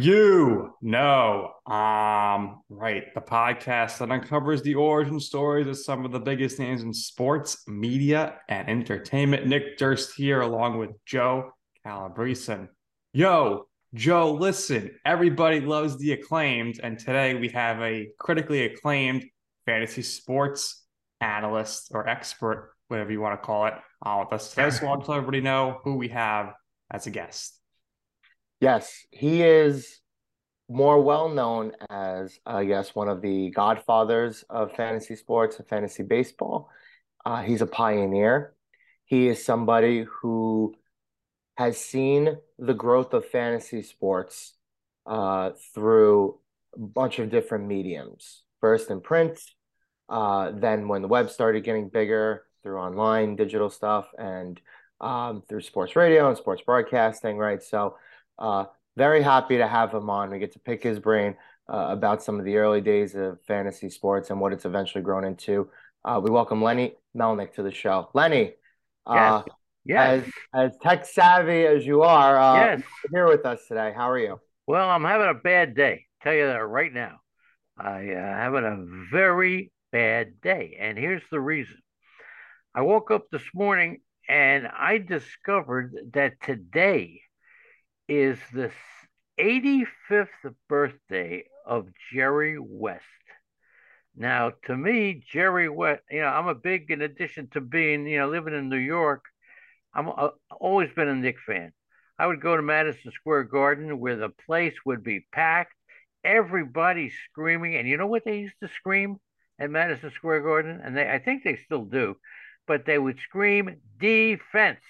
You know, um, right, the podcast that uncovers the origin stories of some of the biggest names in sports, media, and entertainment. Nick Durst here, along with Joe Calabrese. Yo, Joe, listen, everybody loves the acclaimed, and today we have a critically acclaimed fantasy sports analyst or expert, whatever you want to call it, uh, with us today. So I'll let everybody know who we have as a guest. Yes, he is more well known as, I guess, one of the godfathers of fantasy sports and fantasy baseball. Uh, he's a pioneer. He is somebody who has seen the growth of fantasy sports uh, through a bunch of different mediums. First in print, uh, then when the web started getting bigger through online digital stuff, and um, through sports radio and sports broadcasting, right? So uh, very happy to have him on. We get to pick his brain uh, about some of the early days of fantasy sports and what it's eventually grown into. Uh, we welcome Lenny Melnick to the show. Lenny, uh, yes. yes. as as tech savvy as you are, uh, yes. here with us today. How are you? Well, I'm having a bad day. Tell you that right now. I uh, having a very bad day, and here's the reason. I woke up this morning and I discovered that today is the 85th birthday of Jerry West. Now, to me, Jerry West, you know, I'm a big, in addition to being, you know, living in New York, I'm uh, always been a Knick fan. I would go to Madison Square Garden where the place would be packed, everybody screaming. And you know what they used to scream at Madison Square Garden? And they, I think they still do, but they would scream defense.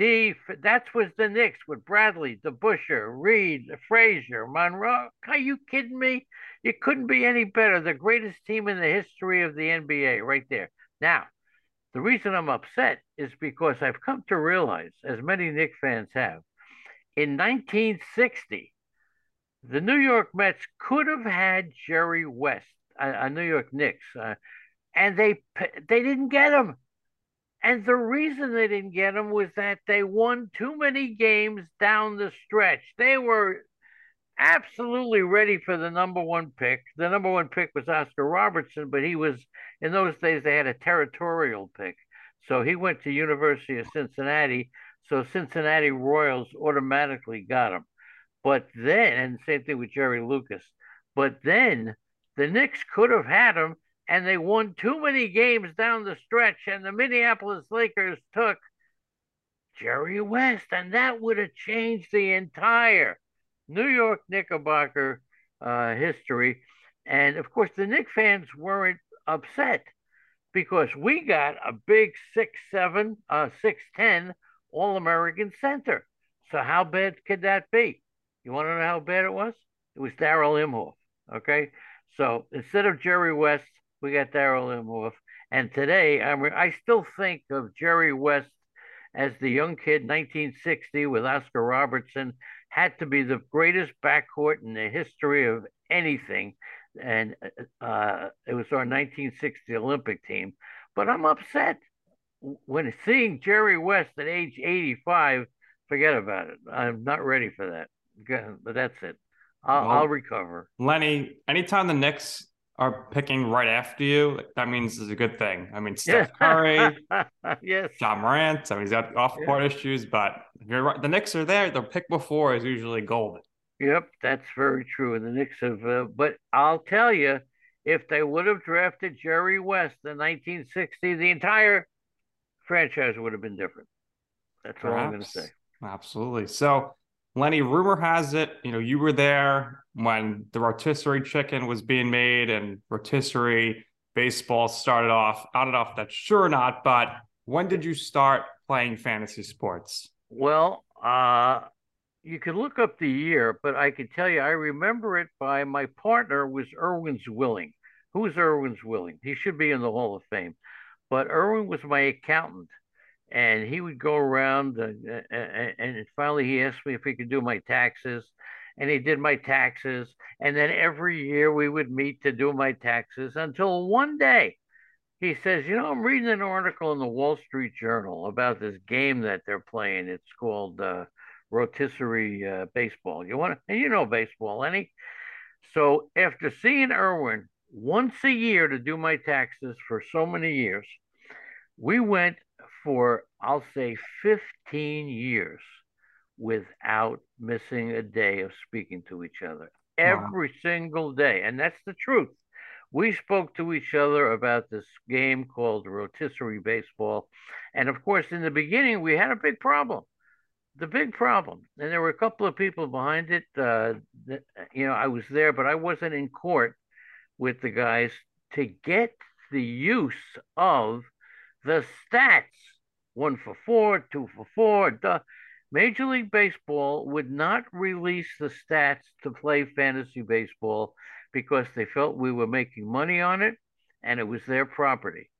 Def- that was the Knicks with Bradley, DeBusschere, Reed, Frazier, Monroe. Are you kidding me? It couldn't be any better. The greatest team in the history of the NBA, right there. Now, the reason I'm upset is because I've come to realize, as many Knicks fans have, in 1960, the New York Mets could have had Jerry West, a, a New York Knicks, uh, and they they didn't get him. And the reason they didn't get him was that they won too many games down the stretch. They were absolutely ready for the number one pick. The number one pick was Oscar Robertson, but he was in those days they had a territorial pick. So he went to University of Cincinnati. So Cincinnati Royals automatically got him. But then, and same thing with Jerry Lucas. But then the Knicks could have had him and they won too many games down the stretch, and the Minneapolis Lakers took Jerry West, and that would have changed the entire New York Knickerbocker uh, history. And of course, the Knick fans weren't upset because we got a big six seven, uh, six ten All American center. So how bad could that be? You want to know how bad it was? It was Darrell Imhoff. Okay, so instead of Jerry West, we got Darrell Imhoff. And today, I mean, I still think of Jerry West as the young kid, 1960, with Oscar Robertson, had to be the greatest backcourt in the history of anything. And uh, it was our 1960 Olympic team. But I'm upset when seeing Jerry West at age 85. Forget about it. I'm not ready for that. But that's it. I'll, well, I'll recover. Lenny, anytime the Knicks are picking right after you, that means it's a good thing. I mean, Steph Curry, yes, Ja Morant. I mean, he's got off court yeah. issues, but you're right, the Knicks are there. The pick before is usually golden. Yep, that's very true. And the Knicks have, uh, but I'll tell you, if they would have drafted Jerry West in 1960, the entire franchise would have been different. That's Perhaps. all I'm going to say. Absolutely. So Lenny, rumor has it, you know, you were there when the rotisserie chicken was being made and rotisserie baseball started off. I don't know if that's sure or not, but when did you start playing fantasy sports? Well, uh, you can look up the year, but I can tell you, I remember it by my partner was Irwin's Willing. Who's Irwin's Willing? He should be in the Hall of Fame. But Irwin was my accountant and he would go around uh, and finally he asked me if he could do my taxes and he did my taxes and then every year we would meet to do my taxes until one day he says you know i'm reading an article in the wall street journal about this game that they're playing it's called uh, rotisserie uh, baseball. You want to, and you know baseball, any. So after seeing Irwin once a year to do my taxes for so many years, we went for I'll say 15 years without missing a day of speaking to each other every wow. single day, and that's the truth. We spoke to each other about this game called rotisserie baseball, and of course, in the beginning, we had a big problem the big problem, and there were a couple of people behind it. Uh, that, you know, I was there, but I wasn't in court with the guys to get the use of the stats one for four, two for four. Duh. Major League Baseball would not release the stats to play fantasy baseball because they felt we were making money on it and it was their property.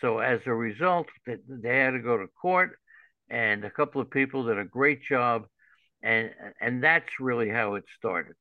So as a result, they had to go to court and a couple of people did a great job, and and that's really how it started.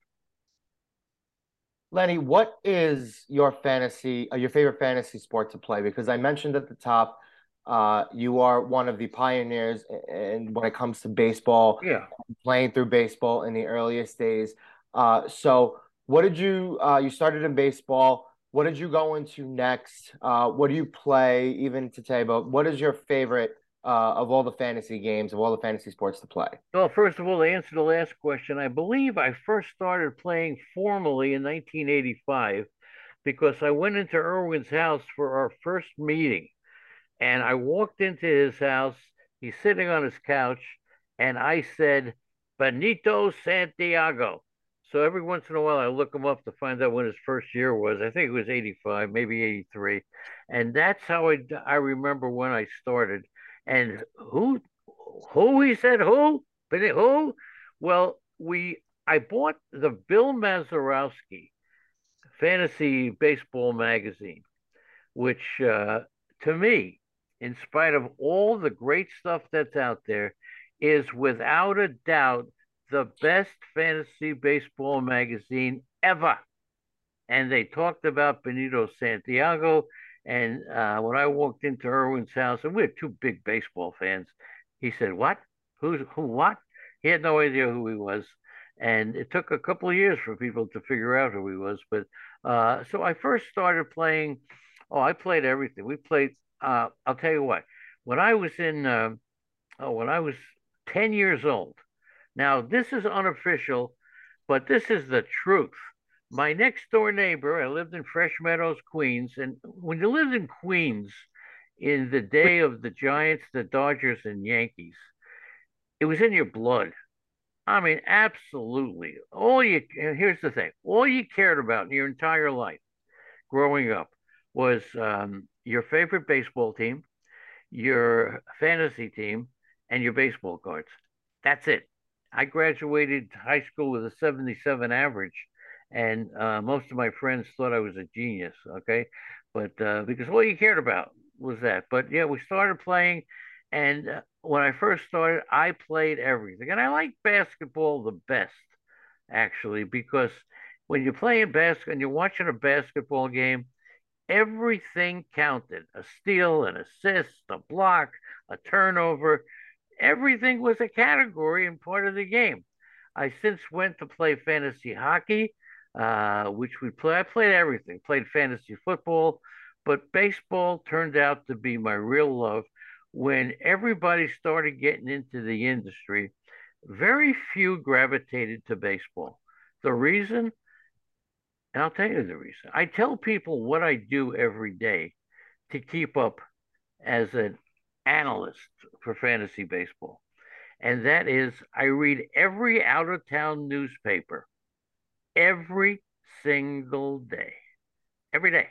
Lenny, what is your fantasy, uh, your favorite fantasy sport to play? Because I mentioned at the top, uh, you are one of the pioneers, and when it comes to baseball, yeah, playing through baseball in the earliest days. Uh, so, what did you? Uh, you started in baseball. What did you go into next? Uh, what do you play even today? But what is your favorite uh, of all the fantasy games, of all the fantasy sports to play? Well, first of all, to answer the last question, I believe I first started playing formally in 1985 because I went into Irwin's house for our first meeting. And I walked into his house. He's sitting on his couch. And I said, Benito Santiago. So every once in a while, I look him up to find out when his first year was. I think it was 85, maybe 83. And that's how I, I remember when I started. And who, who he said who, but who? Well, we I bought the Bill Mazeroski fantasy baseball magazine, which uh, to me, in spite of all the great stuff that's out there, is without a doubt the best fantasy baseball magazine ever. And they talked about Benito Santiago and uh, when I walked into Irwin's house, and we are two big baseball fans, he said, "What? Who's who? What?" He had no idea who he was, and it took a couple of years for people to figure out who he was. But uh, so I first started playing. Oh, I played everything. We played. Uh, I'll tell you what. When I was in, uh, oh, when I was ten years old. Now this is unofficial, but this is the truth my next door neighbor, I lived in Fresh Meadows, Queens, and when you lived in Queens in the day of the Giants, the Dodgers, and Yankees, it was in your blood. I mean, absolutely. All you here's the thing: all you cared about in your entire life, growing up, was um, your favorite baseball team, your fantasy team, and your baseball cards. That's it. I graduated high school with a 77 average and uh, most of my friends thought I was a genius. Okay, but uh, because all you cared about was that. But yeah, we started playing, and uh, when I first started, I played everything, and I like basketball the best, actually, because when you're playing basketball and you're watching a basketball game, everything counted: a steal, an assist, a block, a turnover. Everything was a category and part of the game. I since went to play fantasy hockey uh, which we play. I played everything, played fantasy football, but baseball turned out to be my real love. When everybody started getting into the industry, very few gravitated to baseball. The reason, and I'll tell you the reason. I tell people what I do every day to keep up as an analyst for fantasy baseball. And that is, I read every out of town newspaper every single day. Every day.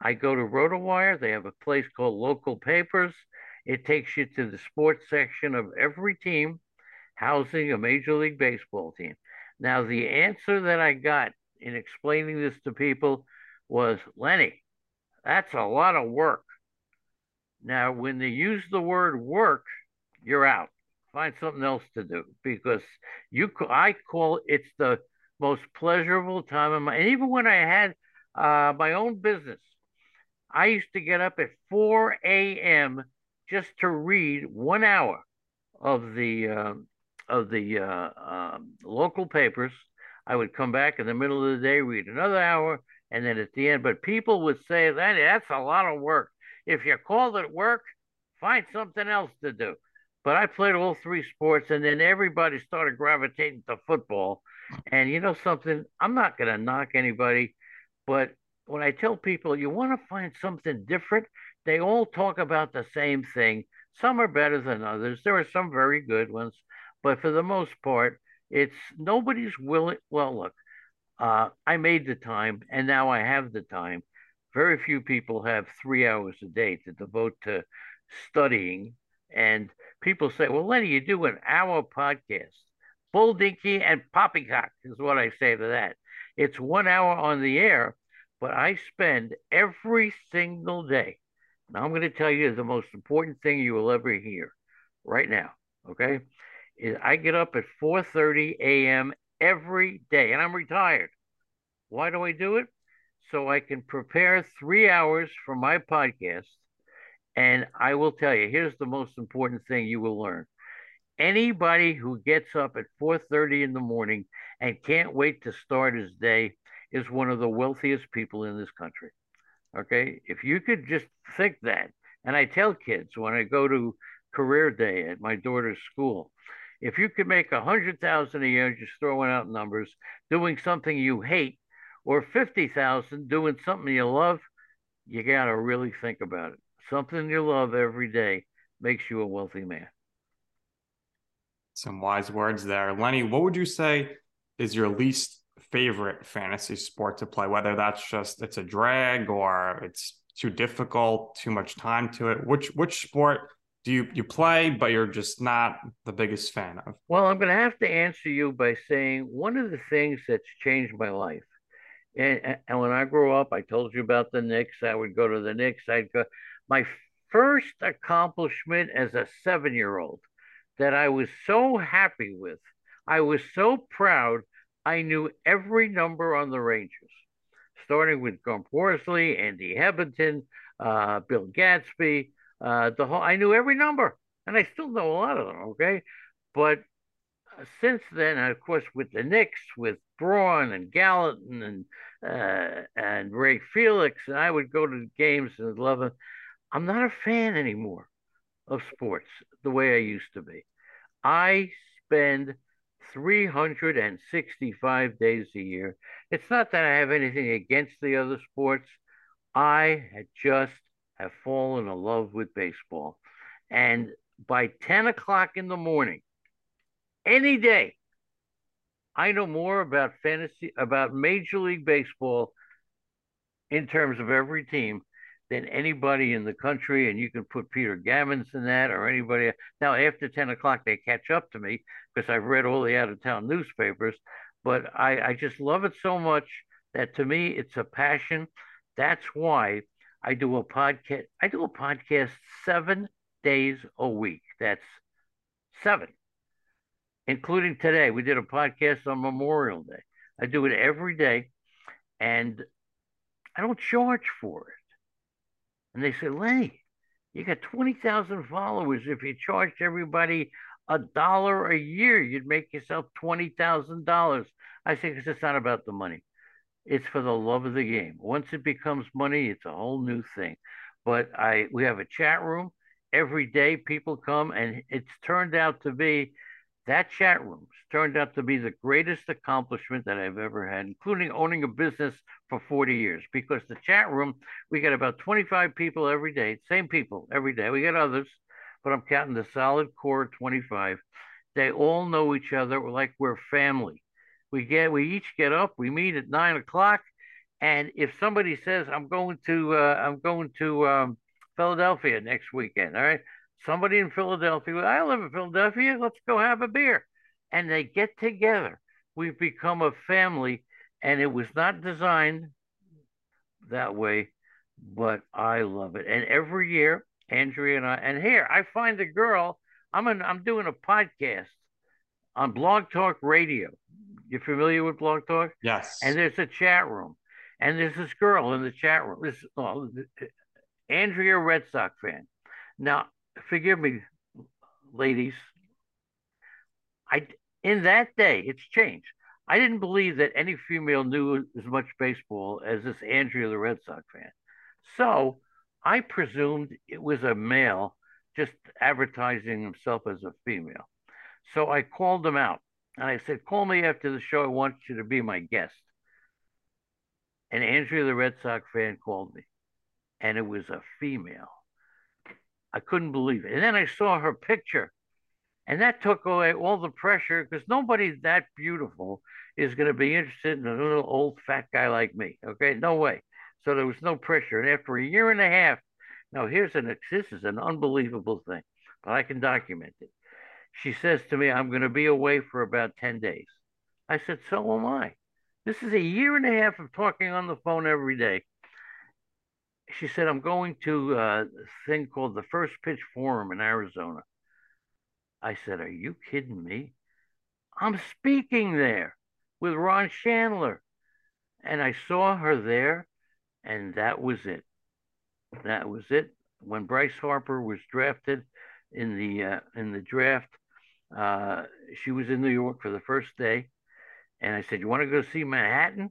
I go to RotoWire. They have a place called Local Papers. It takes you to the sports section of every team housing a Major League Baseball team. Now, the answer that I got in explaining this to people was Lenny, that's a lot of work. Now, when they use the word work, you're out. Find something else to do because you. I call it's the most pleasurable time of my and even when I had uh, my own business, I used to get up at 4 a.m. just to read one hour of the uh, of the uh, um, local papers. I would come back in the middle of the day, read another hour, and then at the end. But people would say that that's a lot of work. If you called it work, find something else to do. But I played all three sports, and then everybody started gravitating to football. And you know something? I'm not going to knock anybody, but when I tell people you want to find something different, they all talk about the same thing. Some are better than others. There are some very good ones, but for the most part, it's nobody's willing. Well, look, uh, I made the time, and now I have the time. Very few people have three hours a day to devote to studying. And people say, "Well, Lenny, you do an hour podcast." Bull dinky and poppycock is what I say to that. It's one hour on the air, but I spend every single day. Now I'm going to tell you the most important thing you will ever hear right now. Okay, is I get up at 4:30 a.m. every day, and I'm retired. Why do I do it? So I can prepare three hours for my podcast. And I will tell you, here's the most important thing you will learn. Anybody who gets up at 4:30 in the morning and can't wait to start his day is one of the wealthiest people in this country. Okay? If you could just think that. And I tell kids when I go to career day at my daughter's school, if you could make a hundred thousand a year just throwing out numbers, doing something you hate, or fifty thousand doing something you love, you gotta really think about it. Something you love every day makes you a wealthy man. Some wise words there. Lenny, what would you say is your least favorite fantasy sport to play? Whether that's just it's a drag or it's too difficult, too much time to it. Which which sport do you you play but you're just not the biggest fan of? Well, I'm going to have to answer you by saying one of the things that's changed my life. And, and when I grew up, I told you about the Knicks. I would go to the Knicks. I'd go. My first accomplishment as a seven year old that I was so happy with, I was so proud. I knew every number on the Rangers, starting with Gump Worsley, Andy Hebenton, uh, Bill Gadsby, uh, the whole. I knew every number, and I still know a lot of them. Okay, but uh, since then, of course, with the Knicks, with Braun and Gallatin and uh, and Ray Felix, and I would go to games and love them. I'm not a fan anymore of sports the way I used to be. I spend 365 days a year. It's not that I have anything against the other sports. I had just have fallen in love with baseball. And by 10 o'clock in the morning, any day, I know more about fantasy, about Major League Baseball in terms of every team than anybody in the country. And you can put Peter Gammons in that or anybody. Now, after 10 o'clock, they catch up to me because I've read all the out of town newspapers. But I, I just love it so much that to me, it's a passion. That's why I do a podcast. I do a podcast seven days a week. That's seven, including today. We did a podcast on Memorial Day. I do it every day, and I don't charge for it. And they say, Lenny, you got 20,000 followers. If you charged everybody a dollar a year, you'd make yourself $20,000. I say, because it's not about the money. It's for the love of the game. Once it becomes money, it's a whole new thing. But I we have a chat room every day. People come, and it's turned out to be that chat room turned out to be the greatest accomplishment that I've ever had, including owning a business for 40 years. Because the chat room, we get about 25 people every day, same people every day. We get others, but I'm counting the solid core 25. They all know each other like we're family. We get we each get up, we meet at nine o'clock, and if somebody says I'm going to uh, I'm going to um, Philadelphia next weekend, all right, somebody in Philadelphia, I live in Philadelphia, let's go have a beer. And they get together. We've become a family, and it was not designed that way, but I love it. And every year, Andrea and I, and here I find a girl. I'm an, I'm doing a podcast on Blog Talk Radio. You familiar with Blog Talk? Yes. And there's a chat room, and there's this girl in the chat room. This oh, Andrea Red Sox fan. Now forgive me, ladies. I in that day, it's changed. I didn't believe that any female knew as much baseball as this Andrea, the Red Sox fan. So I presumed it was a male just advertising himself as a female. So I called him out and I said, Call me after the show. I want you to be my guest. And Andrea, the Red Sox fan, called me, and it was a female. I couldn't believe it. And then I saw her picture, and that took away all the pressure because nobody that beautiful is going to be interested in a little old fat guy like me. Okay, no way. So there was no pressure. And after a year and a half, now here's an this is an unbelievable thing, but I can document it. She says to me, I'm going to be away for about 10 days. I said, So am I. This is a year and a half of talking on the phone every day. She said, I'm going to a thing called the First Pitch Forum in Arizona. I said, Are you kidding me? I'm speaking there with Ron Shandler. And I saw her there, and that was it. That was it. When Bryce Harper was drafted in the uh, in the draft, uh, she was in New York for the first day, and I said, "You want to go see Manhattan?"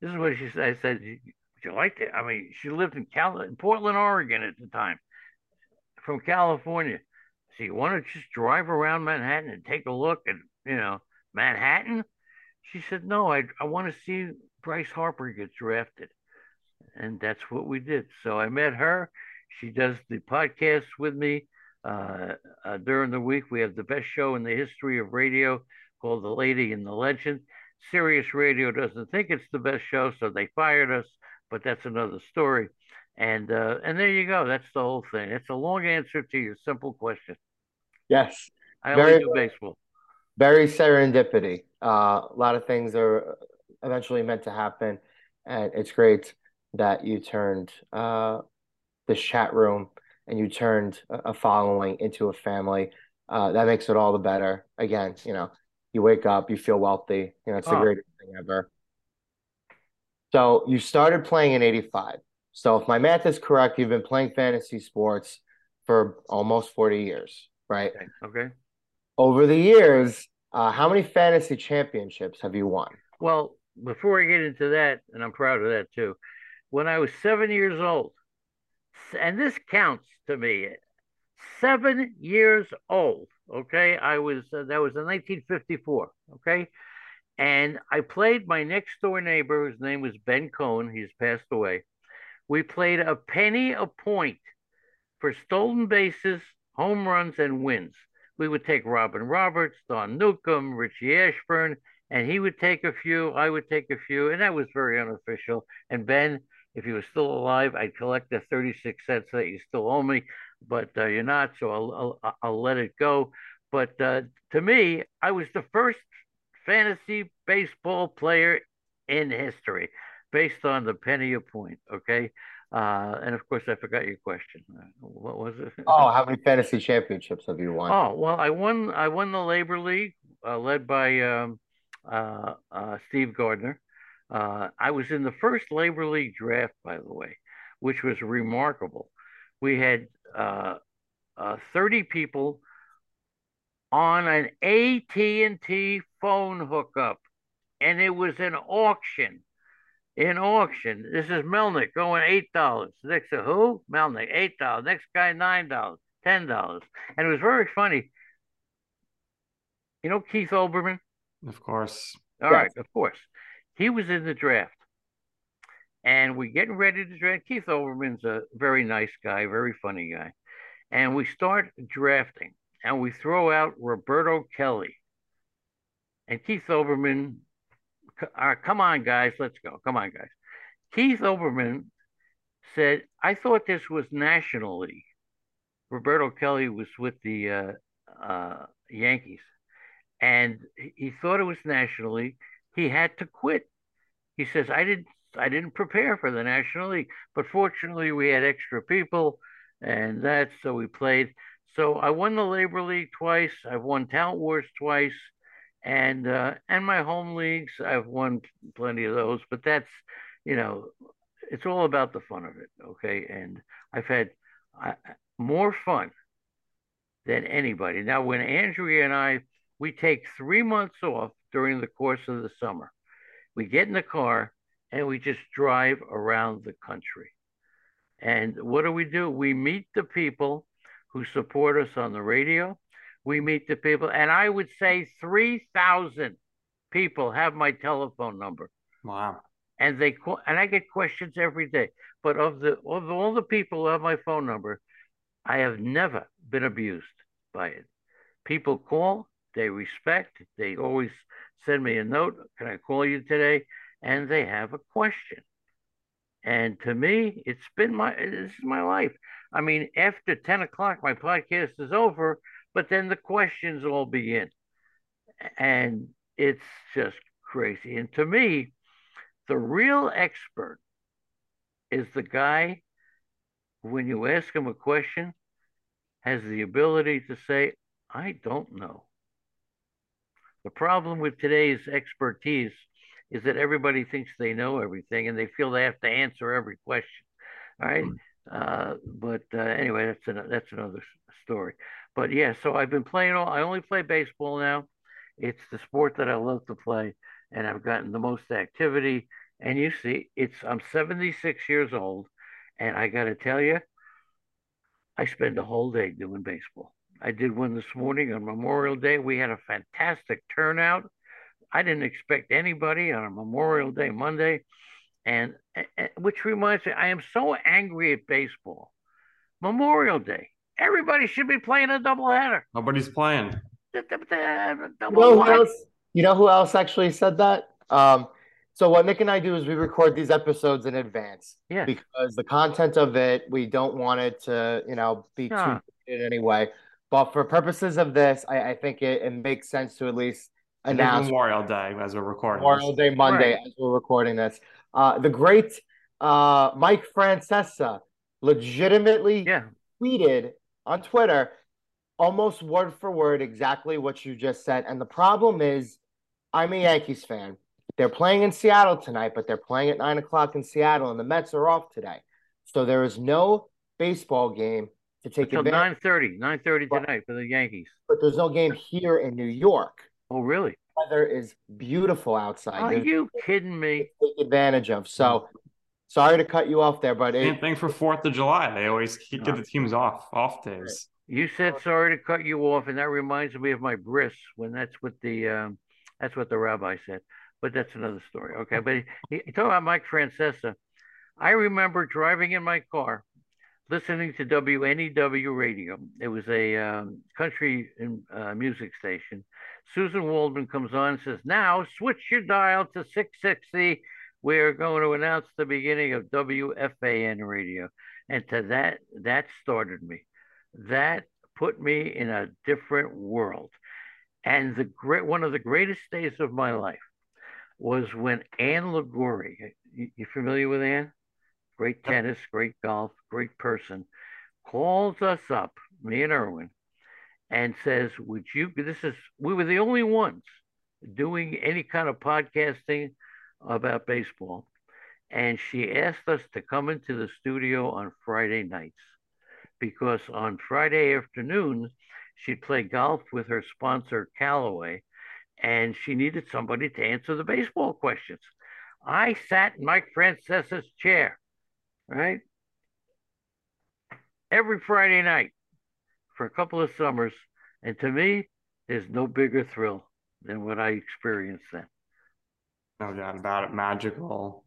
This is what she said. I said, "Would you like it?" I mean, she lived in Cal- in Portland, Oregon at the time, from California. So you want to just drive around Manhattan and take a look at, you know, Manhattan? She said, "No, I I want to see Bryce Harper get drafted," and that's what we did. So I met her. She does the podcast with me uh, uh, during the week. We have the best show in the history of radio called The Lady and the Legend. Sirius Radio doesn't think it's the best show, so they fired us, but that's another story. And uh, and there you go. That's the whole thing. It's a long answer to your simple question. Yes. I only do baseball. Very serendipity. Uh, a lot of things are eventually meant to happen, and it's great that you turned uh, this chat room and you turned a following into a family. Uh, that makes it all the better. Again, you know, you wake up, you feel wealthy. You know, it's the oh. greatest thing ever. So you started playing in 85. So if my math is correct, you've been playing fantasy sports for almost 40 years, right? Okay. okay. Over the years, uh, how many fantasy championships have you won? Well, before I get into that, and I'm proud of that too, when I was seven years old, and this counts to me, seven years old. Okay, I was uh, that was in 1954. Okay, and I played my next door neighbor, whose name was Ben Cohn. He's passed away. We played a penny a point for stolen bases, home runs, and wins. We would take Robin Roberts, Don Newcombe, Richie Ashburn, and he would take a few, I would take a few, and that was very unofficial. And Ben, if you were still alive, I'd collect the 36 cents that you still owe me, but uh, you're not, so I'll, I'll, I'll let it go. But uh, to me, I was the first fantasy baseball player in history based on the penny a point. Okay. Uh, and of course, I forgot your question. Uh, what was it? Oh, how many fantasy championships have you won? Oh, well, I won. I won the LABR League, uh, led by um, uh, uh, Steve Gardner. Uh, I was in the first LABR League draft, by the way, which was remarkable. We had 30 people on an AT&T phone hookup, and it was an auction. In auction, this is Melnick going eight dollars. Next to who? Melnick eight dollars. Next guy nine dollars, ten dollars, and it was very funny. You know Keith Olbermann? Of course. All yes. right, of course. He was in the draft, and we're getting ready to draft. Keith Olbermann's a very nice guy, very funny guy, and we start drafting and we throw out Roberto Kelly. And Keith Olbermann, come on, guys, let's go. Come on, guys. Keith Olbermann said, I thought this was National League. Roberto Kelly was with the uh, uh, Yankees, and he thought it was National League. He had to quit. He says, I didn't, I didn't prepare for the National League, but fortunately we had extra people, and that's so we played. So I won the LABR League twice. I've won Tout Wars twice, and uh, and my home leagues. I've won plenty of those. But that's you know, it's all about the fun of it. Okay, and I've had uh, more fun than anybody. Now, when Andrea and I we take three months off during the course of the summer. We get in the car and we just drive around the country. And what do we do? We meet the people who support us on the radio. We meet the people, and I would say 3,000 people have my telephone number. Wow. And they call, and I get questions every day. But of the of all the people who have my phone number, I have never been abused by it. People call, they respect, they always send me a note. Can I call you today? And they have a question. And to me, it's been my this is my life. I mean, after 10 o'clock, my podcast is over, but then the questions all begin. And it's just crazy. And to me, the real expert is the guy when you ask him a question has the ability to say, I don't know. The problem with today's expertise is that everybody thinks they know everything and they feel they have to answer every question. All right. Hmm. Uh, but uh, anyway, that's an, that's another story. But yeah, so I've been playing all. I only play baseball now. It's the sport that I love to play, and I've gotten the most activity. And you see, it's I'm 76 years old, and I got to tell you, I spend the whole day doing baseball. I did one this morning on Memorial Day. We had a fantastic turnout. I didn't expect anybody on a Memorial Day Monday, and, and which reminds me, I am so angry at baseball. Memorial Day, everybody should be playing a doubleheader. Nobody's playing. You know, who else, you know who else actually said that? Um, so what Nick and I do is we record these episodes in advance. Yeah. Because the content of it, we don't want it to, you know, be too in any way. But for purposes of this, I, I think it, it, makes sense to at least announce Memorial Day as we're recording. Memorial Day Monday right. as we're recording this. Uh, the great uh, Mike Francesa legitimately yeah. tweeted on Twitter almost word for word exactly what you just said. And the problem is, I'm a Yankees fan. They're playing in Seattle tonight, but they're playing at nine o'clock in Seattle, and the Mets are off today. So there is no baseball game to take Until advantage. 9.30, 9.30 tonight for the Yankees. But there's no game here in New York. Oh, really? Weather is beautiful outside. Are there's you kidding me? Take advantage of. So sorry to cut you off there, but same it, thing for Fourth of July. They always keep, give the teams off off days. You said sorry to cut you off, and that reminds me of my bris when that's what the um, that's what the rabbi said but that's another story. Okay, but he, he talking about Mike Francesa. I remember driving in my car, listening to WNEW radio. It was a um, country uh, music station. Susan Waldman comes on and says, "Now switch your dial to 660. We're going to announce the beginning of WFAN radio." And to that, that started me. That put me in a different world. And the great one of the greatest days of my life was when Ann Liguori, you, you familiar with Ann? Great tennis, great golf, great person, calls us up, me and Irwin, and says, Would you? This is, we were the only ones doing any kind of podcasting about baseball. And she asked us to come into the studio on Friday nights because on Friday afternoons, she'd play golf with her sponsor, Callaway, and she needed somebody to answer the baseball questions. I sat in Mike Francesa's chair, right? Every Friday night for a couple of summers. And to me, there's no bigger thrill than what I experienced then. No doubt about it. Magical.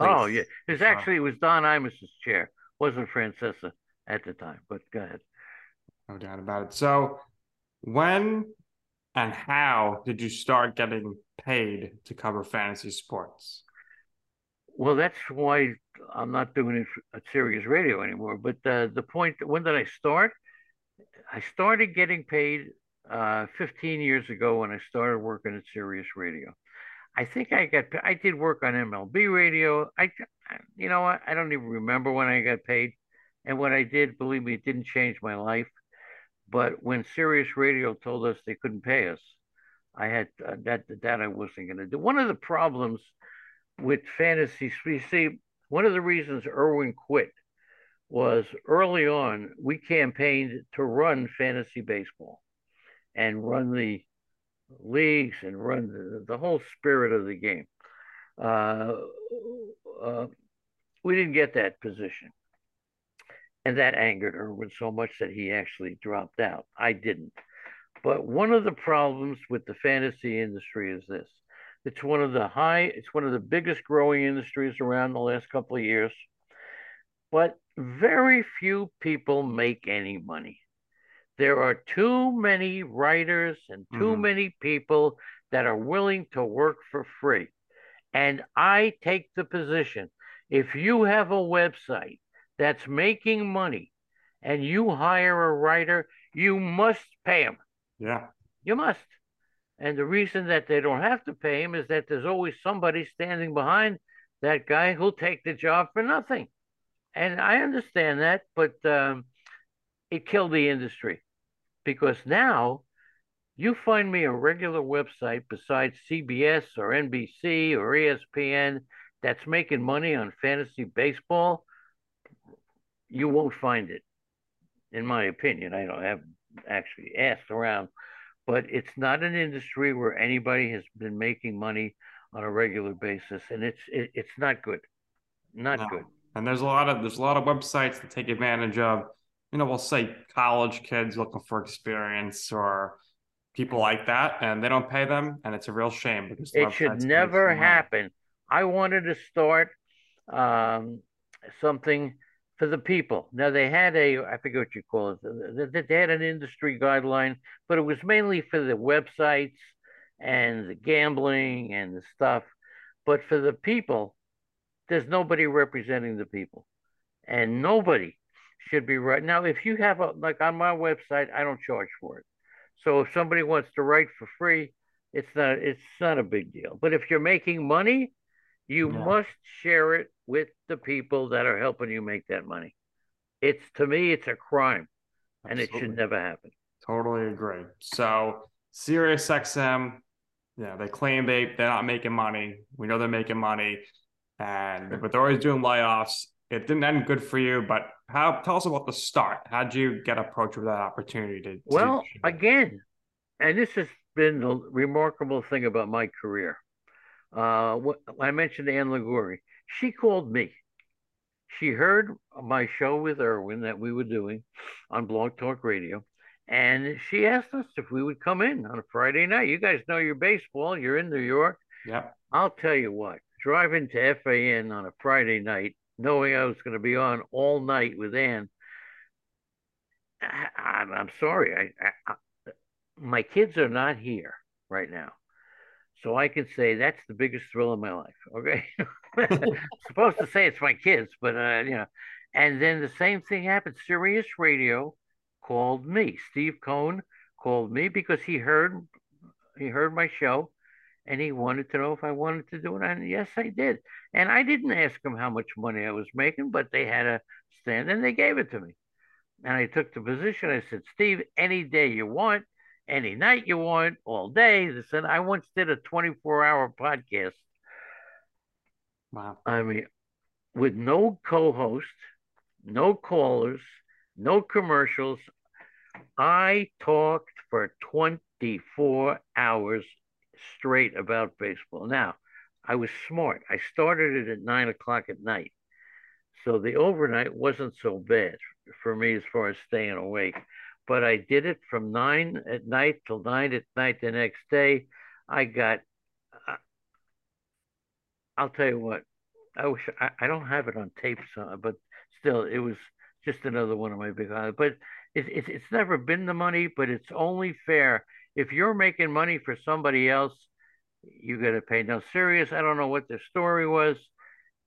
Oh, place. Oh, yeah. It's actually, it was Don Imus's chair. wasn't Francesa at the time, but go ahead. No doubt about it. So when and how did you start getting paid to cover fantasy sports? Well, that's why I'm not doing it at Sirius Radio anymore. But uh, the point, when did I start? I started getting paid uh, 15 years ago when I started working at Sirius Radio. I think I got, I did work on MLB radio. I, you know what? I don't even remember when I got paid. And what I did, believe me, it didn't change my life. But when Sirius Radio told us they couldn't pay us, I had uh, that that I wasn't going to do. One of the problems with fantasy, you see, one of the reasons Irwin quit was early on we campaigned to run fantasy baseball and run the leagues and run the, the whole spirit of the game. Uh, uh, we didn't get that position. And that angered Irwin so much that he actually dropped out. I didn't. But one of the problems with the fantasy industry is this it's one of the high, it's one of the biggest growing industries around the last couple of years. But very few people make any money. There are too many writers and too mm-hmm. many people that are willing to work for free. And I take the position if you have a website that's making money and you hire a writer, you must pay him. Yeah. You must. And the reason that they don't have to pay him is that there's always somebody standing behind that guy who'll take the job for nothing. And I understand that, but um, it killed the industry because now you find me a regular website besides CBS or NBC or ESPN that's making money on fantasy baseball, you won't find it, in my opinion. I don't have actually asked around, but it's not an industry where anybody has been making money on a regular basis, and it's it, it's not good, not no. good. And there's a lot of there's a lot of websites that take advantage of, you know, we'll say college kids looking for experience or people like that, and they don't pay them, and it's a real shame because it should never happen. I wanted to start um, something for the people. Now they had a, I forget what you call it, they had an industry guideline, but it was mainly for the websites and the gambling and the stuff. But for the people, there's nobody representing the people, and nobody should be right now. If you have a like on my website, I don't charge for it. So if somebody wants to write for free, it's not it's not a big deal. But if you're making money, you yeah. must share it with the people that are helping you make that money. It's to me, it's a crime, Absolutely. and it should never happen. Totally agree. So Sirius XM, yeah, they claim they they're not making money. We know they're making money, and but they're always doing layoffs. It didn't end good for you, but how? Tell us about the start. How'd you get approached with that opportunity to? to well, again, and this has been the remarkable thing about my career. Uh, I mentioned Ann Liguori. She called me. She heard my show with Irwin that we were doing on Blog Talk Radio, and she asked us if we would come in on a Friday night. You guys know your baseball. You're in New York. Yeah. I'll tell you what. Driving to FAN on a Friday night, knowing I was going to be on all night with Ann. I, am sorry. I, I, I, my kids are not here right now. So I can say that's the biggest thrill of my life. Okay. supposed to say it's my kids, but uh, you know. And then the same thing happened. Sirius Radio called me. Steve Cohen called me because he heard he heard my show and he wanted to know if I wanted to do it. And yes, I did. And I didn't ask him how much money I was making, but they had a stand and they gave it to me. And I took the position. I said, Steve, any day you want, any night you want, all day. They said, I once did a 24 hour podcast. Wow. I mean, with no co host, no callers, no commercials. I talked for 24 hours straight about baseball. Now, I was smart. I started it at nine o'clock at night. So the overnight wasn't so bad for me as far as staying awake but I did it from nine at night till nine at night the next day. I got, uh, I'll tell you what, I wish I, I don't have it on tape, so, but still, it was just another one of my big highlights. But it, it, it's never been the money, but it's only fair. If you're making money for somebody else, you got to pay. Now, Sirius, I don't know what the story was.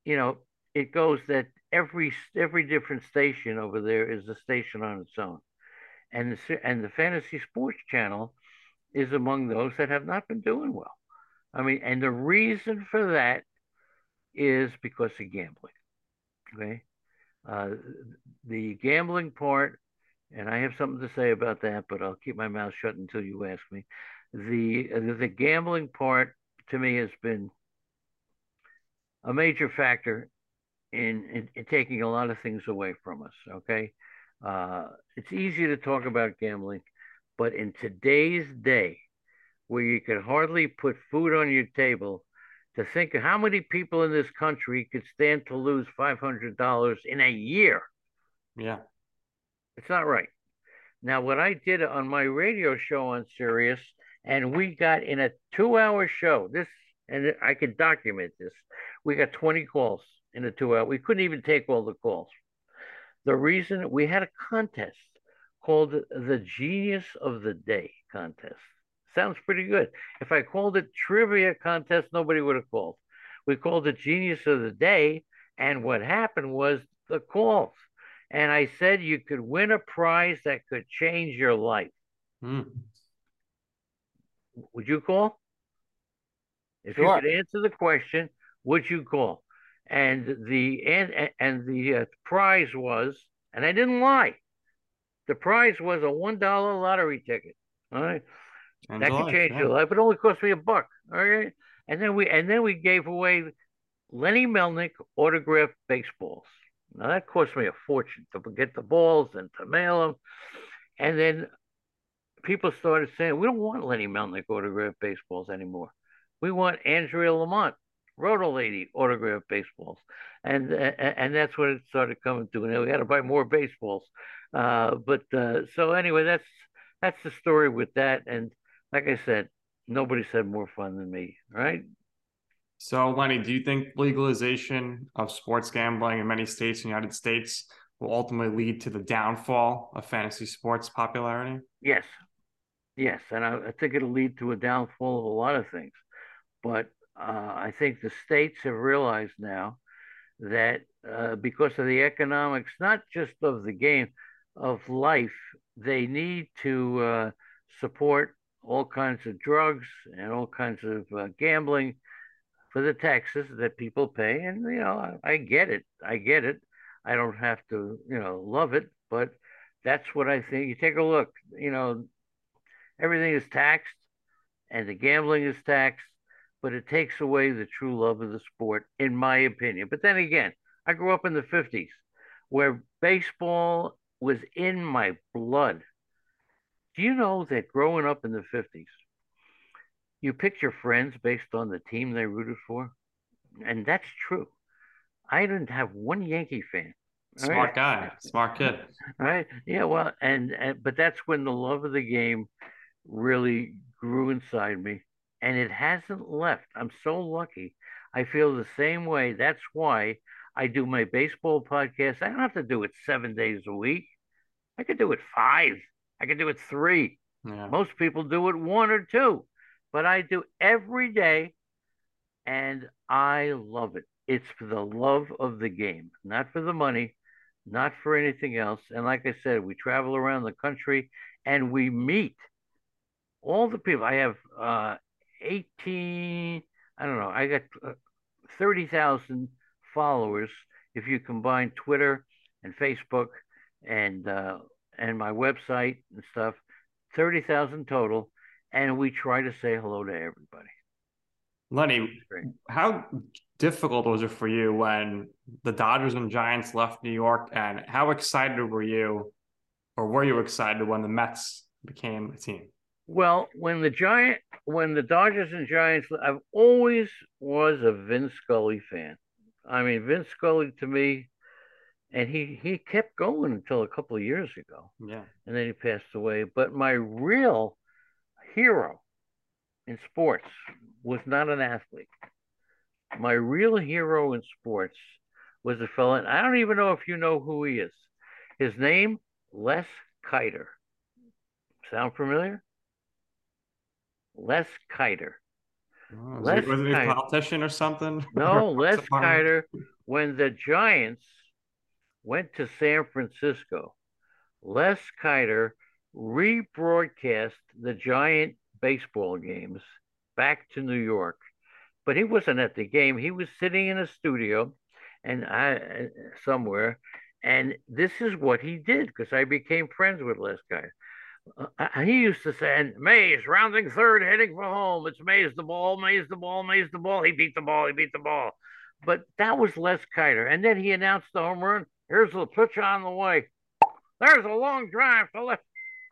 You know, it goes that every every different station over there is a station on its own and the, and the fantasy sports channel is among those that have not been doing well. I mean, and the reason for that is because of gambling. Okay, uh, the gambling part, and I have something to say about that, but I'll keep my mouth shut until you ask me. The uh, the gambling part to me has been a major factor in, in, in taking a lot of things away from us. Okay, uh, it's easy to talk about gambling, but in today's day, where you can hardly put food on your table to think of how many people in this country could stand to lose $500 in a year. Yeah. It's not right. Now, what I did on my radio show on Sirius, and we got in a two hour show, this, and I can document this, we got 20 calls in a two hour. We couldn't even take all the calls. The reason we had a contest called the Genius of the Day contest. Sounds pretty good. If I called it Trivia contest, nobody would have called. We called it Genius of the Day, and what happened was the calls. And I said you could win a prize that could change your life. Hmm. Would you call? If Sure. you could answer the question, would you call? And the and and the uh, prize was, and I didn't lie. The prize was a one dollar lottery ticket. All right, that could life, change yeah. your life. It only cost me a buck. All right, and then we and then we gave away Lenny Melnick autographed baseballs. Now that cost me a fortune to get the balls and to mail them. And then people started saying, we don't want Lenny Melnick autographed baseballs anymore. We want Andrea Lamont, Roto Lady autographed baseballs. And, and and that's what it started coming to. And we had to buy more baseballs. Uh, but uh, so anyway, that's that's the story with that. And like I said, nobody had more fun than me, right? So, Lenny, do you think legalization of sports gambling in many states in the United States will ultimately lead to the downfall of fantasy sports popularity? Yes, yes, and I, I think it'll lead to a downfall of a lot of things. But uh, I think the states have realized now that uh, because of the economics, not just of the game, of life, they need to uh, support all kinds of drugs and all kinds of uh, gambling for the taxes that people pay. And, you know, I, I get it. I get it. I don't have to, you know, love it, but that's what I think. You take a look, you know, everything is taxed and the gambling is taxed, but it takes away the true love of the sport, in my opinion. But then again, I grew up in the 50s where baseball was in my blood. Do you know that growing up in the 50s, you picked your friends based on the team they rooted for? And that's true. I didn't have one Yankee fan. Smart right? guy, smart kid. right yeah well and, and but that's when the love of the game really grew inside me and it hasn't left. I'm so lucky. I feel the same way. That's why i do my baseball podcast. I don't have to do it seven days a week. I could do it five. I could do it three. Yeah. most people do it one or two but i do every day and i love it. It's for the love of the game not for the money not for anything else. And like I said, we travel around the country and we meet all the people. I have uh, 18, I don't know, I got uh, 30,000 followers if you combine Twitter and Facebook and uh, and my website and stuff, 30,000 total. And we try to say hello to everybody. Lenny, how difficult was it for you when the Dodgers and Giants left New York? And how excited were you, or were you excited when the Mets became a team? Well, when the Giant, when the Dodgers and Giants, I've always was a Vince Scully fan. I mean, Vince Scully to me, and he he kept going until a couple of years ago, Yeah. and then he passed away. But my real hero in sports was not an athlete. My real hero in sports was a fellow, and I don't even know if you know who he is. His name, Les Keiter. Sound familiar? Les Keiter. Oh, was, Les was he a politician or something? No, Les Keiter, when the Giants went to San Francisco, Les Keiter rebroadcast the Giant baseball games back to New York. But he wasn't at the game. He was sitting in a studio and I somewhere. And this is what he did because I became friends with Les Keiter. Uh, he used to say, Mays rounding third, heading for home. It's Mays the ball, Mays the ball, Mays the ball. He beat the ball, he beat the ball. But that was Les Keiter. And then he announced the home run. Here's the pitch on the way. There's a long drive to left.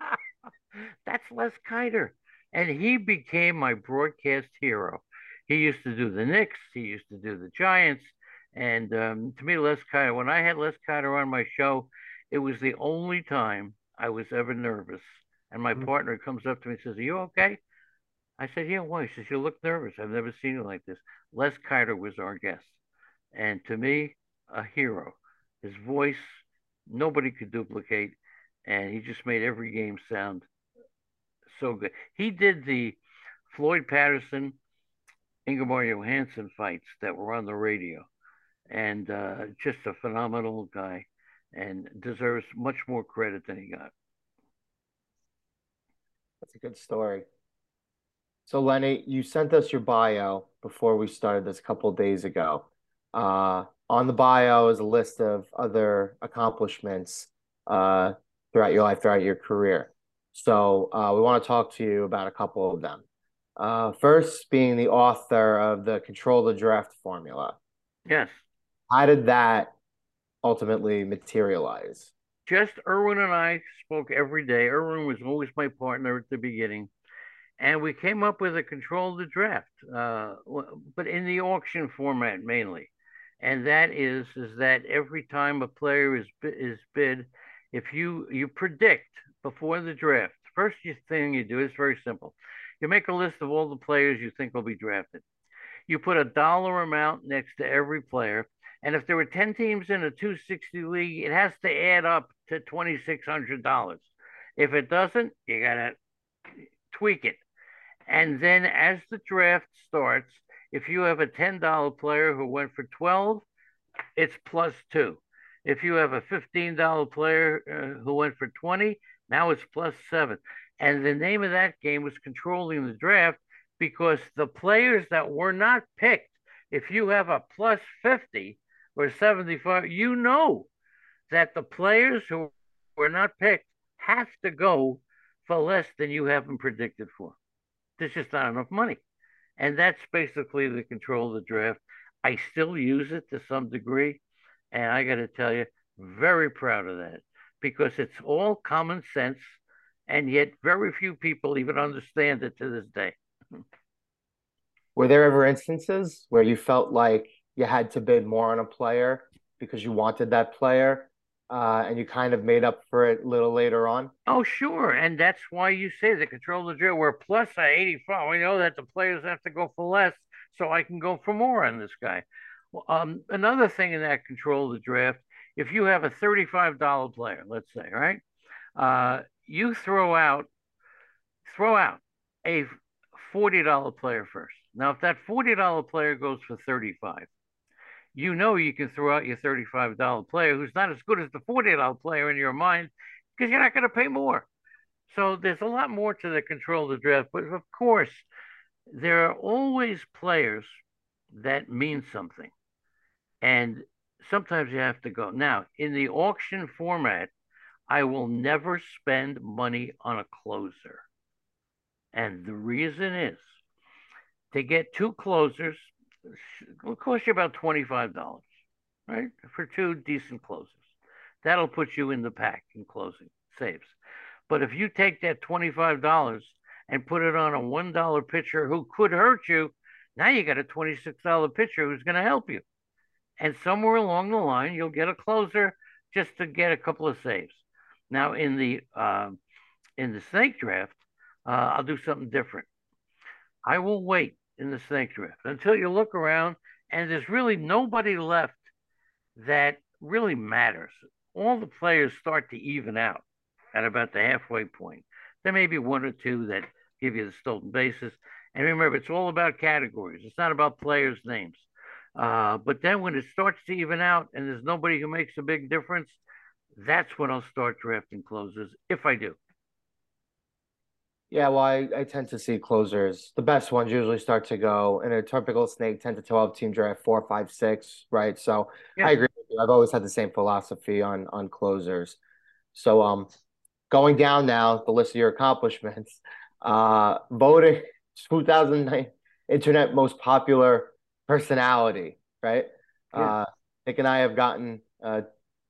That's Les Keiter. and he became my broadcast hero. He used to do the Knicks, he used to do the Giants, and um, to me, Les Keiter, when I had Les Keiter on my show, it was the only time I was ever nervous. And my mm-hmm. partner comes up to me and says, Are you okay? I said, Yeah, why? He says, You look nervous. I've never seen you like this. Les Keiter was our guest. And to me, a hero. His voice, nobody could duplicate. And he just made every game sound so good. He did the Floyd Patterson, Ingemar Johansson fights that were on the radio. And uh, just a phenomenal guy and deserves much more credit than he got. That's a good story. So, Lenny, you sent us your bio before we started this a couple days ago. Uh, on the bio is a list of other accomplishments uh, throughout your life, throughout your career. So, uh, we want to talk to you about a couple of them. Uh, first, being the author of the Control the Draft formula. Yes. How did that ultimately materialize? Just Irwin and I spoke every day. Irwin was always my partner at the beginning and we came up with a control of the draft, uh, but in the auction format mainly. And that is is that every time a player is is bid, if you you predict before the draft, first thing you do is very simple. You make a list of all the players you think will be drafted. You put a dollar amount next to every player, and if there were ten teams in a 260 league, it has to add up to twenty six hundred dollars. If it doesn't, you gotta tweak it and then as the draft starts, if you have a $10 player who went for 12, it's plus two. If you have a $15 player uh, who went for 20, now it's plus seven. And the name of that game was controlling the draft because the players that were not picked, if you have a plus 50 or 75, you know that the players who were not picked have to go for less than you have them predicted for there's just not enough money. And that's basically the control of the draft. I still use it to some degree. And I got to tell you, very proud of that because it's all common sense. And yet, very few people even understand it to this day. Were there ever instances where you felt like you had to bid more on a player because you wanted that player uh, and you kind of made up for it a little later on. Oh, sure, and that's why you say the control of the drill. We're plus at eighty-five. We know that the players have to go for less, so I can go for more on this guy. Um, another thing in that control of the draft, if you have a thirty-five dollar player, let's say, right, uh, you throw out throw out a forty dollar player first. Now, if that forty dollar player goes for thirty-five you know you can throw out your $35 player who's not as good as the $40 player in your mind because you're not going to pay more. So there's a lot more to the control of the draft. But of course, there are always players that mean something. And sometimes you have to go. Now, in the auction format, I will never spend money on a closer. And the reason is to get two closers will cost you about $25, right? For two decent closes. That'll put you in the pack in closing, saves. But if you take that $25 and put it on a $1 pitcher who could hurt you, now you got a $26 pitcher who's going to help you. And somewhere along the line, you'll get a closer just to get a couple of saves. Now, in the uh, in the snake draft, uh, I'll do something different. I will wait in the snake draft until you look around and there's really nobody left that really matters. All the players start to even out at about the halfway point. There may be one or two that give you the stolen bases. And remember, it's all about categories. It's not about players' names. Uh, but then when it starts to even out and there's nobody who makes a big difference, that's when I'll start drafting closers if I do. Yeah, well, I, I tend to see closers. The best ones usually start to go in a typical snake 10 to 12 team draft, four, five, six, right? So yeah. I agree with you. I've always had the same philosophy on on closers. So um going down now the list of your accomplishments, uh voting 2009 internet most popular personality, right? Yeah. Uh Nick and I have gotten uh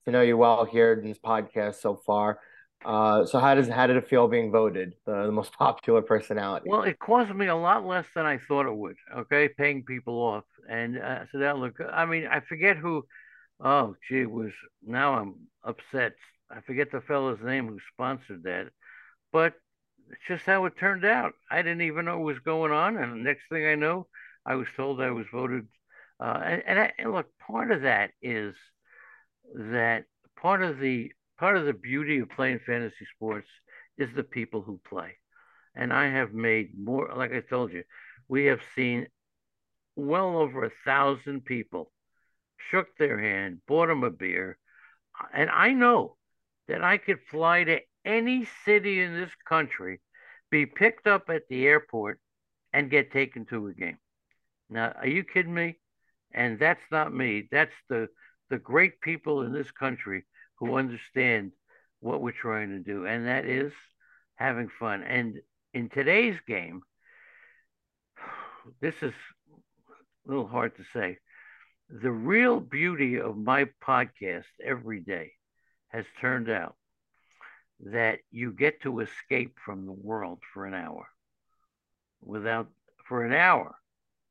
to know you well here in this podcast so far. Uh, so how does how did it feel being voted the, the most popular personality? Well, it cost me a lot less than I thought it would. Okay, paying people off, and uh, so that look. I mean, I forget who. Oh, gee, was now I'm upset. I forget the fellow's name who sponsored that, but it's just how it turned out. I didn't even know what was going on, and the next thing I know, I was told I was voted. Uh, and and, I, and look, part of that is that part of the part of the beauty of playing fantasy sports is the people who play. And I have made more, like I told you, we have seen well over a thousand people shook their hand, bought them a beer. And I know that I could fly to any city in this country, be picked up at the airport, and get taken to a game. Now, are you kidding me? And that's not me. That's the the great people in this country who understand what we're trying to do, and that is having fun. And in today's game, this is a little hard to say. The real beauty of my podcast every day has turned out that you get to escape from the world for an hour without for an hour.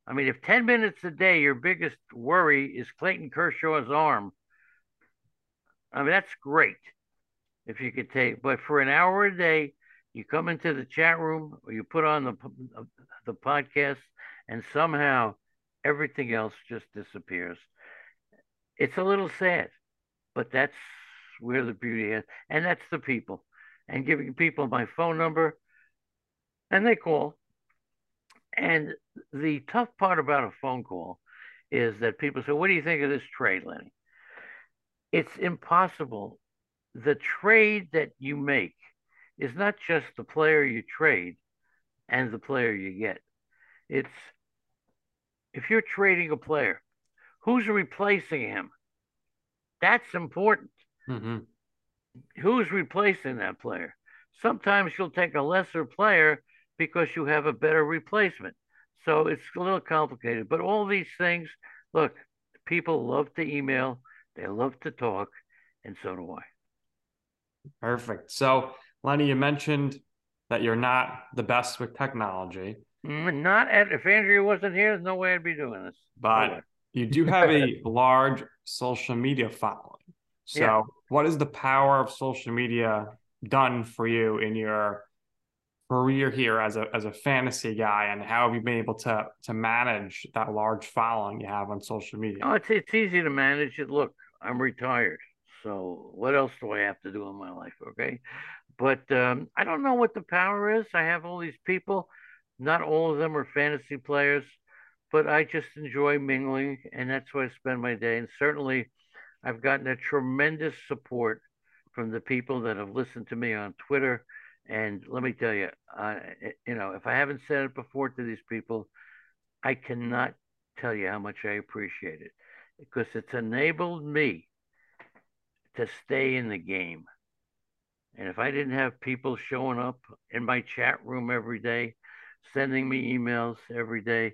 I mean, if 10 minutes a day, your biggest worry is Clayton Kershaw's arm, I mean, that's great if you could take, but for an hour a day, you come into the chat room or you put on the the podcast, and somehow everything else just disappears. It's a little sad, but that's where the beauty is, and that's the people, and giving people my phone number, and they call. And the tough part about a phone call is that people say, "What do you think of this trade, Lenny?" It's impossible. The trade that you make is not just the player you trade and the player you get. It's if you're trading a player, who's replacing him? That's important. Mm-hmm. Who's replacing that player? Sometimes you'll take a lesser player because you have a better replacement. So it's a little complicated. But all these things, look, people love to email they love to talk, and so do I. Perfect. So, Lenny, you mentioned that you're not the best with technology. Mm, not at, if Andrea wasn't here, there's no way I'd be doing this. But no you do have a large social media following. So, yeah. what is the power of social media done for you in your career here as a as a fantasy guy, and how have you been able to to manage that large following you have on social media? Oh, it's it's easy to manage it. Look, I'm retired. So what else do I have to do in my life? Okay. But um, I don't know what the power is. I have all these people. Not all of them are fantasy players, but I just enjoy mingling, and that's where I spend my day. And certainly, I've gotten a tremendous support from the people that have listened to me on Twitter. And let me tell you, uh, you know, if I haven't said it before to these people, I cannot tell you how much I appreciate it because it's enabled me to stay in the game. And if I didn't have people showing up in my chat room every day, sending me emails every day,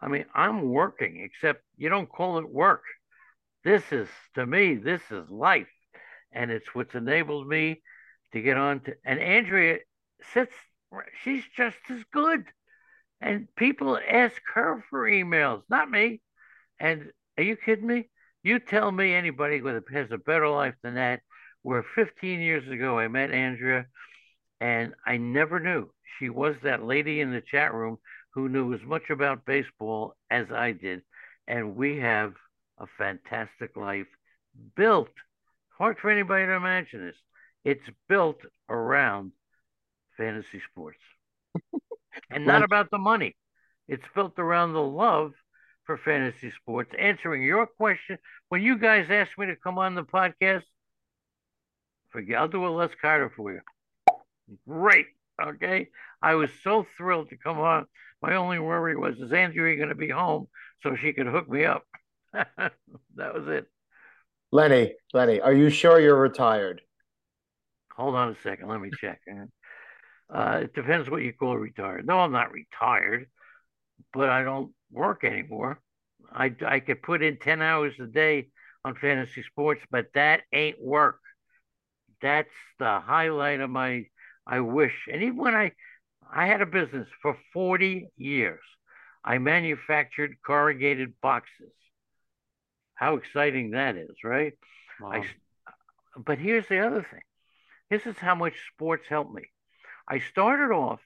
I mean, I'm working, except you don't call it work. This is, to me, this is life. And it's what's enabled me to get on to, and Andrea sits, she's just as good. And people ask her for emails, not me. And are you kidding me? You tell me anybody with a, has a better life than that. Where 15 years ago I met Andrea, and I never knew she was that lady in the chat room who knew as much about baseball as I did, and we have a fantastic life built. Hard for anybody to imagine this. It's built around fantasy sports, and not about the money. It's built around the love for fantasy sports, answering your question. When you guys asked me to come on the podcast, forget I'll do a Les Keiter for you. Great. Okay. I was so thrilled to come on. My only worry was is Andrea going to be home so she could hook me up? that was it. Lenny, Lenny, are you sure you're retired? Hold on a second. Let me check. Uh, it depends what you call retired. No, I'm not retired, but I don't work anymore. I, I could put in 10 hours a day on fantasy sports, but that ain't work. That's the highlight of my. I wish, and even when I, I had a business for 40 years. I manufactured corrugated boxes. How exciting that is, right? Wow. I, but here's the other thing. This is how much sports helped me. I started off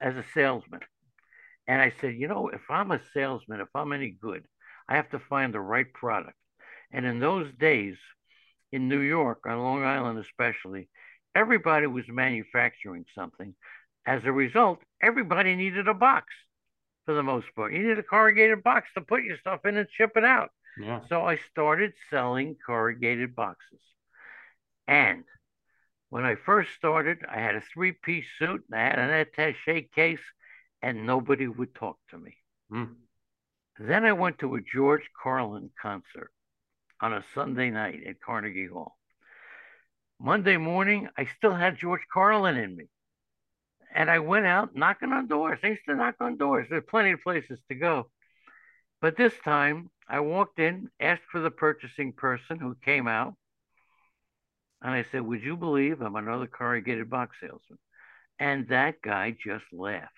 as a salesman, and I said, you know, if I'm a salesman, if I'm any good, I have to find the right product. And in those days, in New York, on Long Island especially, everybody was manufacturing something. As a result, everybody needed a box for the most part. You need a corrugated box to put your stuff in and ship it out. Yeah. So I started selling corrugated boxes. And when I first started, I had a three piece suit and I had an attache case, and nobody would talk to me. Mm. Then I went to a George Carlin concert on a Sunday night at Carnegie Hall. Monday morning, I still had George Carlin in me. And I went out knocking on doors. I used to knock on doors. There's plenty of places to go. But this time I walked in, asked for the purchasing person who came out. And I said, Would you believe I'm another corrugated box salesman? And that guy just laughed.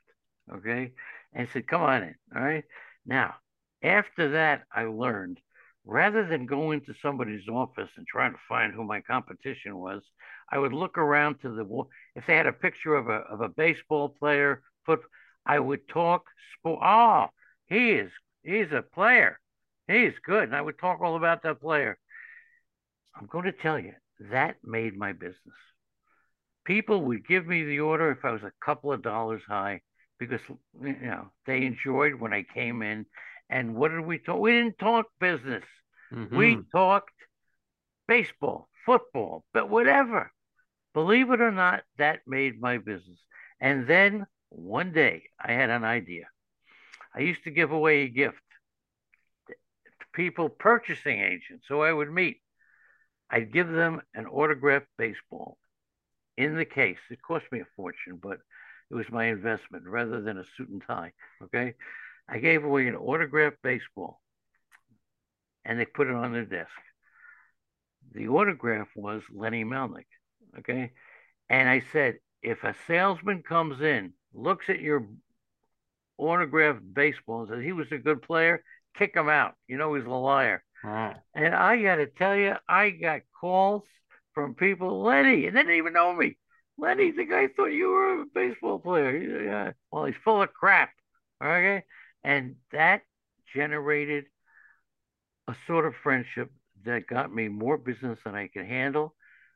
Okay. And said, Come on in. All right. Now, after that, I learned rather than go into somebody's office and try to find who my competition was, I would look around to the wall. If they had a picture of a of a baseball player, foot, I would talk sport. Oh, he is he's a player. He's good. And I would talk all about that player. I'm going to tell you, that made my business. People would give me the order if I was a couple of dollars high because you know they enjoyed when I came in. And what did we talk? We didn't talk business. Mm-hmm. We talked baseball, football, but whatever. Believe it or not, that made my business. And then one day I had an idea. I used to give away a gift to people, purchasing agents who I would meet. I'd give them an autographed baseball in the case. It cost me a fortune, but it was my investment rather than a suit and tie. Okay. I gave away an autographed baseball and they put it on their desk. The autograph was Lenny Melnick. Okay. And I said, if a salesman comes in, looks at your autographed baseball and says he was a good player, kick him out. You know he's a liar. And I got to tell you, I got calls from people, Lenny, and they didn't even know me. Lenny, the guy thought you were a baseball player. Yeah. Uh, well, he's full of crap. Okay. And that generated a sort of friendship that got me more business than I could handle.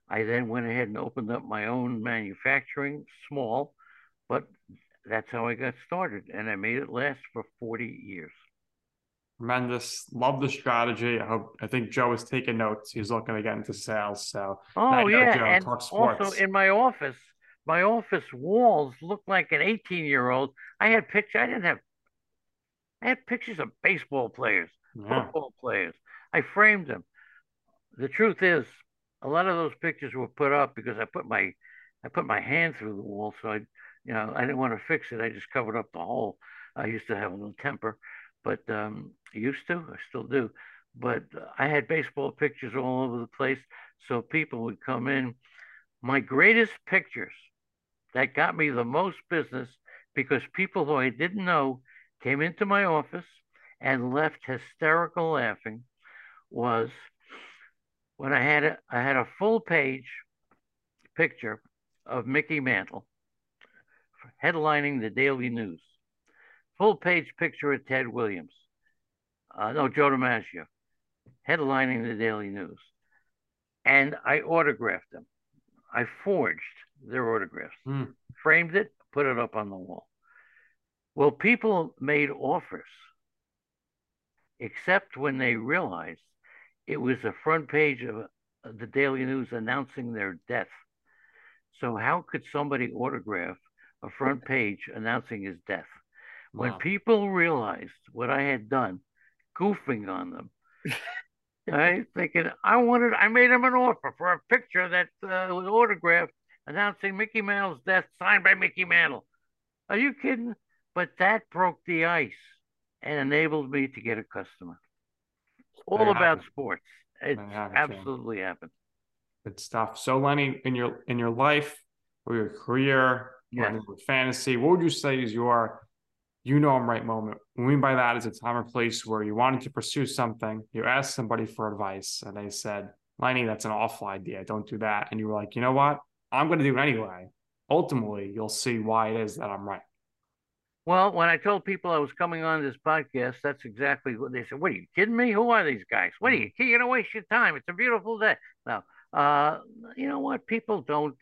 I then went ahead and opened up my own manufacturing, small, but that's how I got started. And I made it last for 40 years. Tremendous. Love the strategy. I hope I think Joe is taking notes. He's looking to get into sales. So Oh yeah. Joe, and also in my office, my office walls looked like an 18 year old. I had pictures, I didn't have I had pictures of baseball players, yeah. football players. I framed them. The truth is, a lot of those pictures were put up because I put my I put my hand through the wall, so I, you know, I didn't want to fix it. I just covered up the hole. I used to have a little temper, but um, I used to, I still do. But I had baseball pictures all over the place, so people would come in. My greatest pictures that got me the most business because people who I didn't know came into my office and left hysterical laughing was when I had a, I had a full page picture of Mickey Mantle headlining the Daily News. Full page picture of Ted Williams. Uh, no, Joe DiMaggio headlining the Daily News. And I autographed them. I forged their autographs, mm. framed it, put it up on the wall. Well, people made offers, except when they realized it was the front page of the Daily News announcing their death. So, how could somebody autograph a front page announcing his death? Wow. When people realized what I had done, goofing on them, I thinking I wanted, I made him an offer for a picture that uh, was autographed announcing Mickey Mantle's death, signed by Mickey Mantle. Are you kidding? But that broke the ice and enabled me to get a customer. All about sports. It absolutely happened. Good stuff. So, Lenny, in your in your life or your career, Yes. with fantasy, what would you say is your you know I'm right moment? What I mean by that is a time or place where you wanted to pursue something, you asked somebody for advice, and they said, Lenny, that's an awful idea. Don't do that. And you were like, you know what? I'm going to do it anyway. Ultimately, you'll see why it is that I'm right. Well, when I told people I was coming on this podcast, that's exactly what they said. What are you kidding me? Who are these guys? What are you? You're gonna waste your time. It's a beautiful day. Now, uh, you know what? People don't.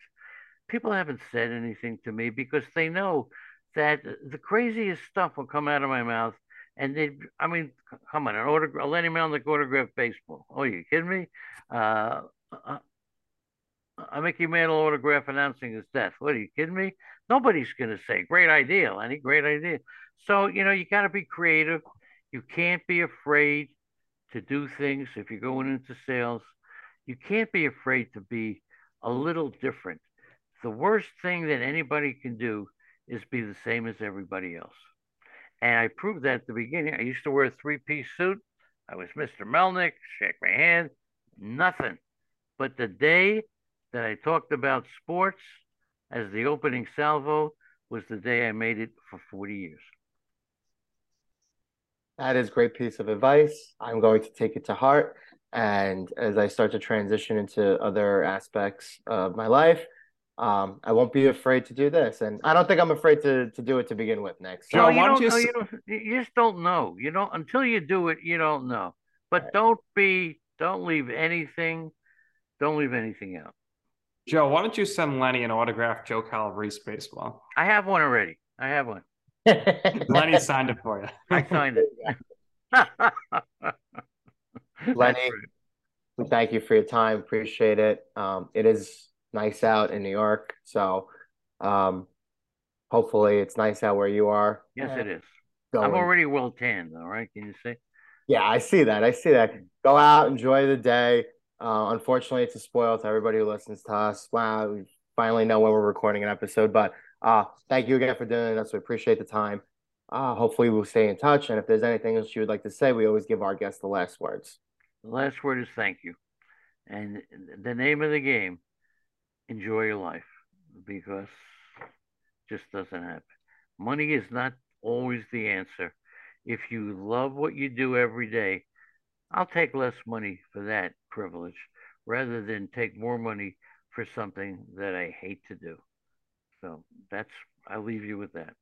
People haven't said anything to me because they know that the craziest stuff will come out of my mouth. And they, I mean, come on, an autograph, a Lenny Melnick autograph baseball. Oh, you kidding me? Uh, uh, a Mickey Mantle autograph announcing his death. What are you kidding me? Nobody's going to say, great idea, Lenny, great idea. So, you know, you got to be creative. You can't be afraid to do things if you're going into sales. You can't be afraid to be a little different. The worst thing that anybody can do is be the same as everybody else. And I proved that at the beginning. I used to wear a three piece suit. I was Mr. Melnick, shake my hand, nothing. But the day that I talked about sports as the opening salvo was the day I made it for 40 years. That is great piece of advice. I'm going to take it to heart. And as I start to transition into other aspects of my life, um, I won't be afraid to do this. And I don't think I'm afraid to to do it to begin with next. Joe, No, you why don't don't you know. s- You, don't, you just don't know. You don't until you do it. You don't know. But don't be. Don't leave anything. Don't leave anything out. Joe, why don't you send Lenny an autograph Joe Calabrese baseball? I have one already. I have one. Lenny signed it for you. I signed it. Lenny, we thank you for your time. Appreciate it. Um, it is nice out in New York, so um, hopefully it's nice out where you are. Yes, it is. Go I'm already well tanned, all right. Can you see? Yeah, I see that. I see that. Go out, enjoy the day. Uh, unfortunately, it's a spoil to everybody who listens to us. Wow, we finally know when we're recording an episode, but uh, thank you again for doing this. We appreciate the time. Uh, hopefully, we'll stay in touch. And if there's anything else you would like to say, we always give our guests the last words. The last word is thank you. And the name of the game, enjoy your life because just doesn't happen. Money is not always the answer. If you love what you do every day, I'll take less money for that privilege rather than take more money for something that I hate to do. So that's, I'll leave you with that.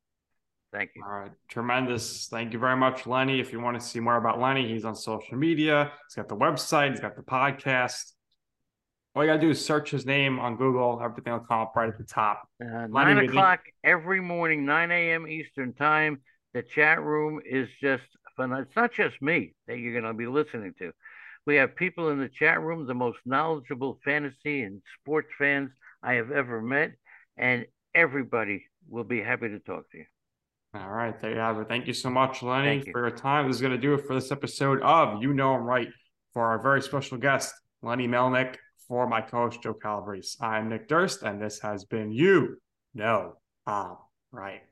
Thank you. All right, tremendous. Thank you very much, Lenny. If you want to see more about Lenny, he's on social media. He's got the website. He's got the podcast. All you gotta do is search his name on Google. Everything will come up right at the top. Uh, nine o'clock every morning, 9 a.m. Eastern time. The chat room is just fun. It's not just me that you're going to be listening to. We have people in the chat room, the most knowledgeable fantasy and sports fans I have ever met, and everybody will be happy to talk to you. All right, there you have it. Thank you so much, Lenny, you. for your time. This is going to do it for this episode of You Know I'm Right for our very special guest, Lenny Melnick, for my co-host, Joe Calabrese. I'm Nick Durst, and this has been You Know I'm Right.